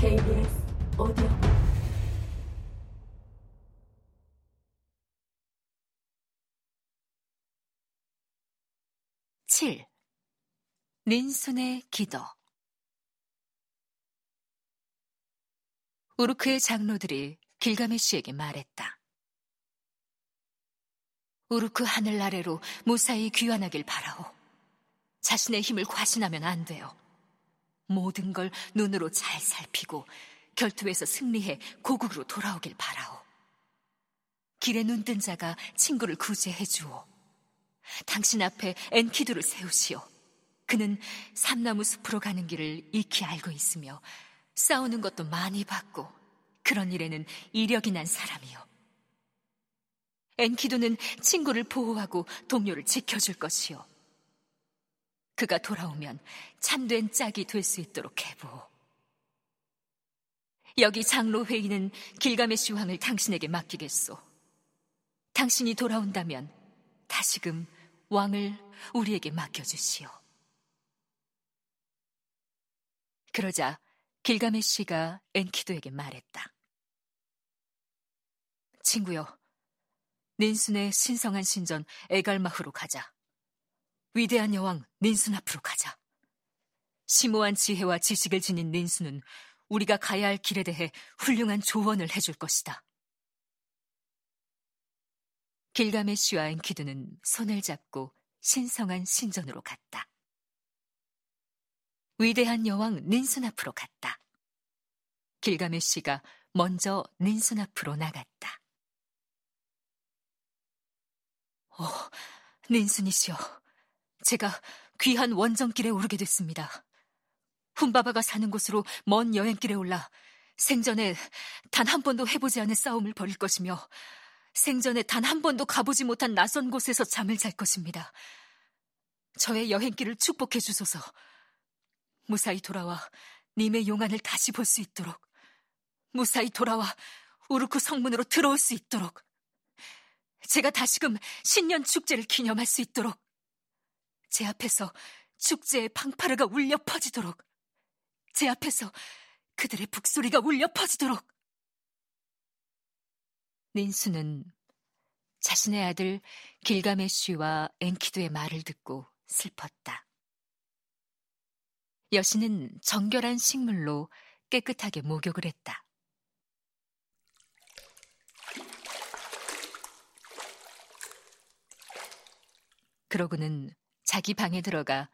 KBS 오디오 칠 닌순의 기도 우르크의 장로들이 길가메시에게 말했다. 우르크 하늘 아래로 무사히 귀환하길 바라오. 자신의 힘을 과신하면 안 돼요. 모든 걸 눈으로 잘 살피고 결투에서 승리해 고국으로 돌아오길 바라오. 길에 눈뜬 자가 친구를 구제해 주오. 당신 앞에 엔키두를 세우시오. 그는 삼나무 숲으로 가는 길을 익히 알고 있으며 싸우는 것도 많이 봤고 그런 일에는 이력이 난 사람이요. 엔키두는 친구를 보호하고 동료를 지켜줄 것이요. 그가 돌아오면 참된 짝이 될 수 있도록 해보오. 여기 장로 회의는 길가메시 왕을 당신에게 맡기겠소. 당신이 돌아온다면 다시금 왕을 우리에게 맡겨주시오. 그러자 길가메시가 엔키도에게 말했다. 친구여, 닌순의 신성한 신전 에갈마흐로 가자. 위대한 여왕 닌순 앞으로 가자. 심오한 지혜와 지식을 지닌 닌순은 우리가 가야 할 길에 대해 훌륭한 조언을 해줄 것이다. 길가메시와 엔키드는 손을 잡고 신성한 신전으로 갔다. 위대한 여왕 닌순 앞으로 갔다. 길가메시가 먼저 닌순 앞으로 나갔다. 어, 닌순이시여. 제가 귀한 원정길에 오르게 됐습니다. 훈바바가 사는 곳으로 먼 여행길에 올라 생전에 단 한 번도 해보지 않은 싸움을 벌일 것이며 생전에 단 한 번도 가보지 못한 낯선 곳에서 잠을 잘 것입니다. 저의 여행길을 축복해 주소서. 무사히 돌아와 님의 용안을 다시 볼 수 있도록 무사히 돌아와 우르크 성문으로 들어올 수 있도록 제가 다시금 신년 축제를 기념할 수 있도록 제 앞에서 축제의 방파르가 울려 퍼지도록 제 앞에서 그들의 북소리가 울려 퍼지도록 닌수는 자신의 아들 길가메쉬와 엔키두의 말을 듣고 슬펐다. 여신은 정결한 식물로 깨끗하게 목욕을 했다. 그러고는 자기 방에 들어가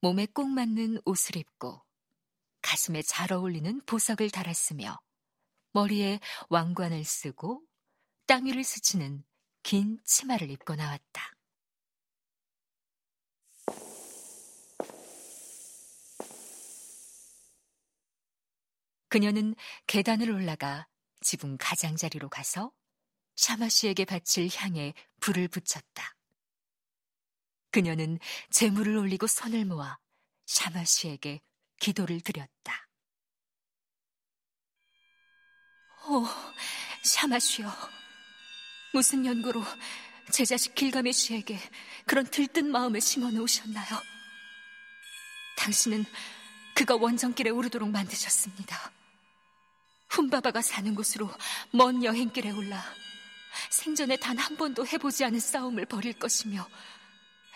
몸에 꼭 맞는 옷을 입고 가슴에 잘 어울리는 보석을 달았으며 머리에 왕관을 쓰고 땅 위를 스치는 긴 치마를 입고 나왔다. 그녀는 계단을 올라가 지붕 가장자리로 가서 샤마시에게 바칠 향에 불을 붙였다. 그녀는 재물을 올리고 손을 모아 샤마시에게 기도를 드렸다. 오, 샤마시여. 무슨 연고로 제 자식 길가메시에게 그런 들뜬 마음을 심어 놓으셨나요? 당신은 그가 원정길에 오르도록 만드셨습니다. 훈바바가 사는 곳으로 먼 여행길에 올라 생전에 단 한 번도 해보지 않은 싸움을 벌일 것이며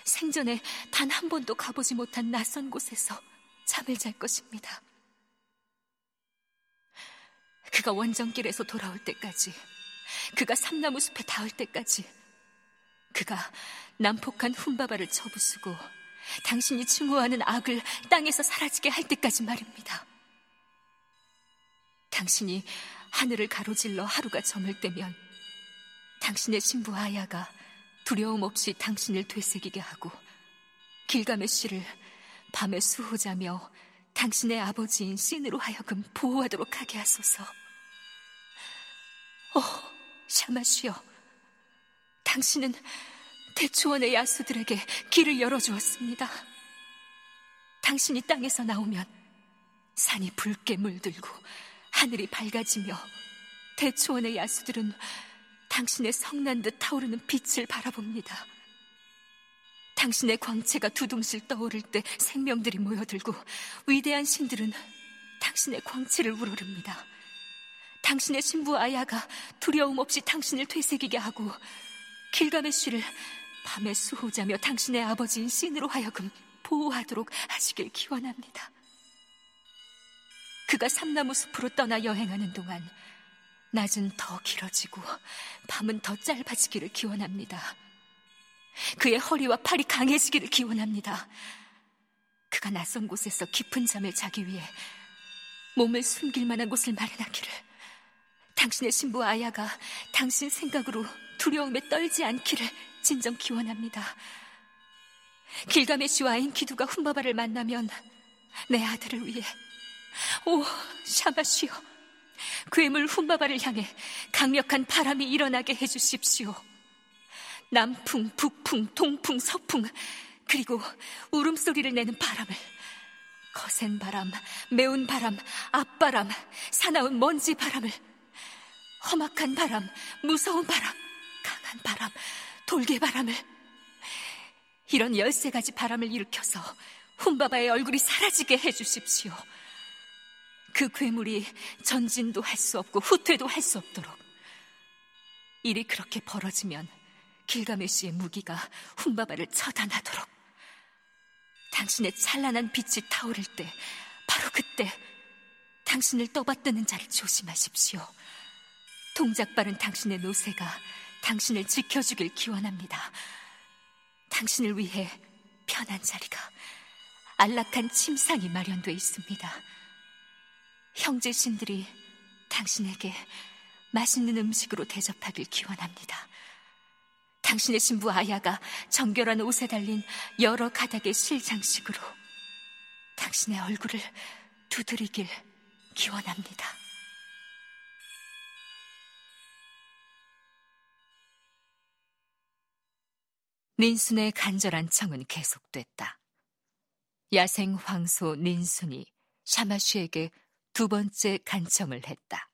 생전에 단 한 번도 가보지 못한 낯선 곳에서 잠을 잘 것입니다. 그가 원정길에서 돌아올 때까지, 그가 삼나무 숲에 닿을 때까지, 그가 난폭한 훈바바를 쳐부수고 당신이 증오하는 악을 땅에서 사라지게 할 때까지 말입니다. 당신이 하늘을 가로질러 하루가 저물 때면 당신의 신부 아야가 두려움 없이 당신을 되새기게 하고 길가메시를 밤에 수호자며 당신의 아버지인 신으로 하여금 보호하도록 하게 하소서. 오, 샤마시여. 당신은 대초원의 야수들에게 길을 열어주었습니다. 당신이 땅에서 나오면 산이 붉게 물들고 하늘이 밝아지며 대초원의 야수들은 당신의 성난 듯 타오르는 빛을 바라봅니다. 당신의 광채가 두둥실 떠오를 때 생명들이 모여들고 위대한 신들은 당신의 광채를 우러릅니다. 당신의 신부 아야가 두려움 없이 당신을 되새기게 하고 길가메쉬를 밤에 수호자며 당신의 아버지인 신으로 하여금 보호하도록 하시길 기원합니다. 그가 삼나무 숲으로 떠나 여행하는 동안 낮은 더 길어지고 밤은 더 짧아지기를 기원합니다. 그의 허리와 팔이 강해지기를 기원합니다. 그가 낯선 곳에서 깊은 잠을 자기 위해 몸을 숨길 만한 곳을 마련하기를 당신의 신부 아야가 당신 생각으로 두려움에 떨지 않기를 진정 기원합니다. 길가메시와 인키두가 훈바바를 만나면 내 아들을 위해 오 샤바시오 괴물 훈바바를 향해 강력한 바람이 일어나게 해주십시오. 남풍, 북풍, 동풍, 서풍 그리고 울음소리를 내는 바람을 거센 바람, 매운 바람, 앞바람, 사나운 먼지 바람을 험악한 바람, 무서운 바람, 강한 바람, 돌개 바람을 이런 열세 가지 바람을 일으켜서 훈바바의 얼굴이 사라지게 해주십시오. 그 괴물이 전진도 할 수 없고 후퇴도 할 수 없도록 일이 그렇게 벌어지면 길가메시의 무기가 훈바바를 처단하도록 당신의 찬란한 빛이 타오를 때 바로 그때 당신을 떠받드는 자를 조심하십시오. 동작 빠른 당신의 노새가 당신을 지켜주길 기원합니다. 당신을 위해 편한 자리가 안락한 침상이 마련되어 있습니다. 형제 신들이 당신에게 맛있는 음식으로 대접하길 기원합니다. 당신의 신부 아야가 정결한 옷에 달린 여러 가닥의 실장식으로 당신의 얼굴을 두드리길 기원합니다. 닌순의 간절한 청은 계속됐다. 야생 황소 닌순이 샤마쉬에게 두 번째 간청을 했다.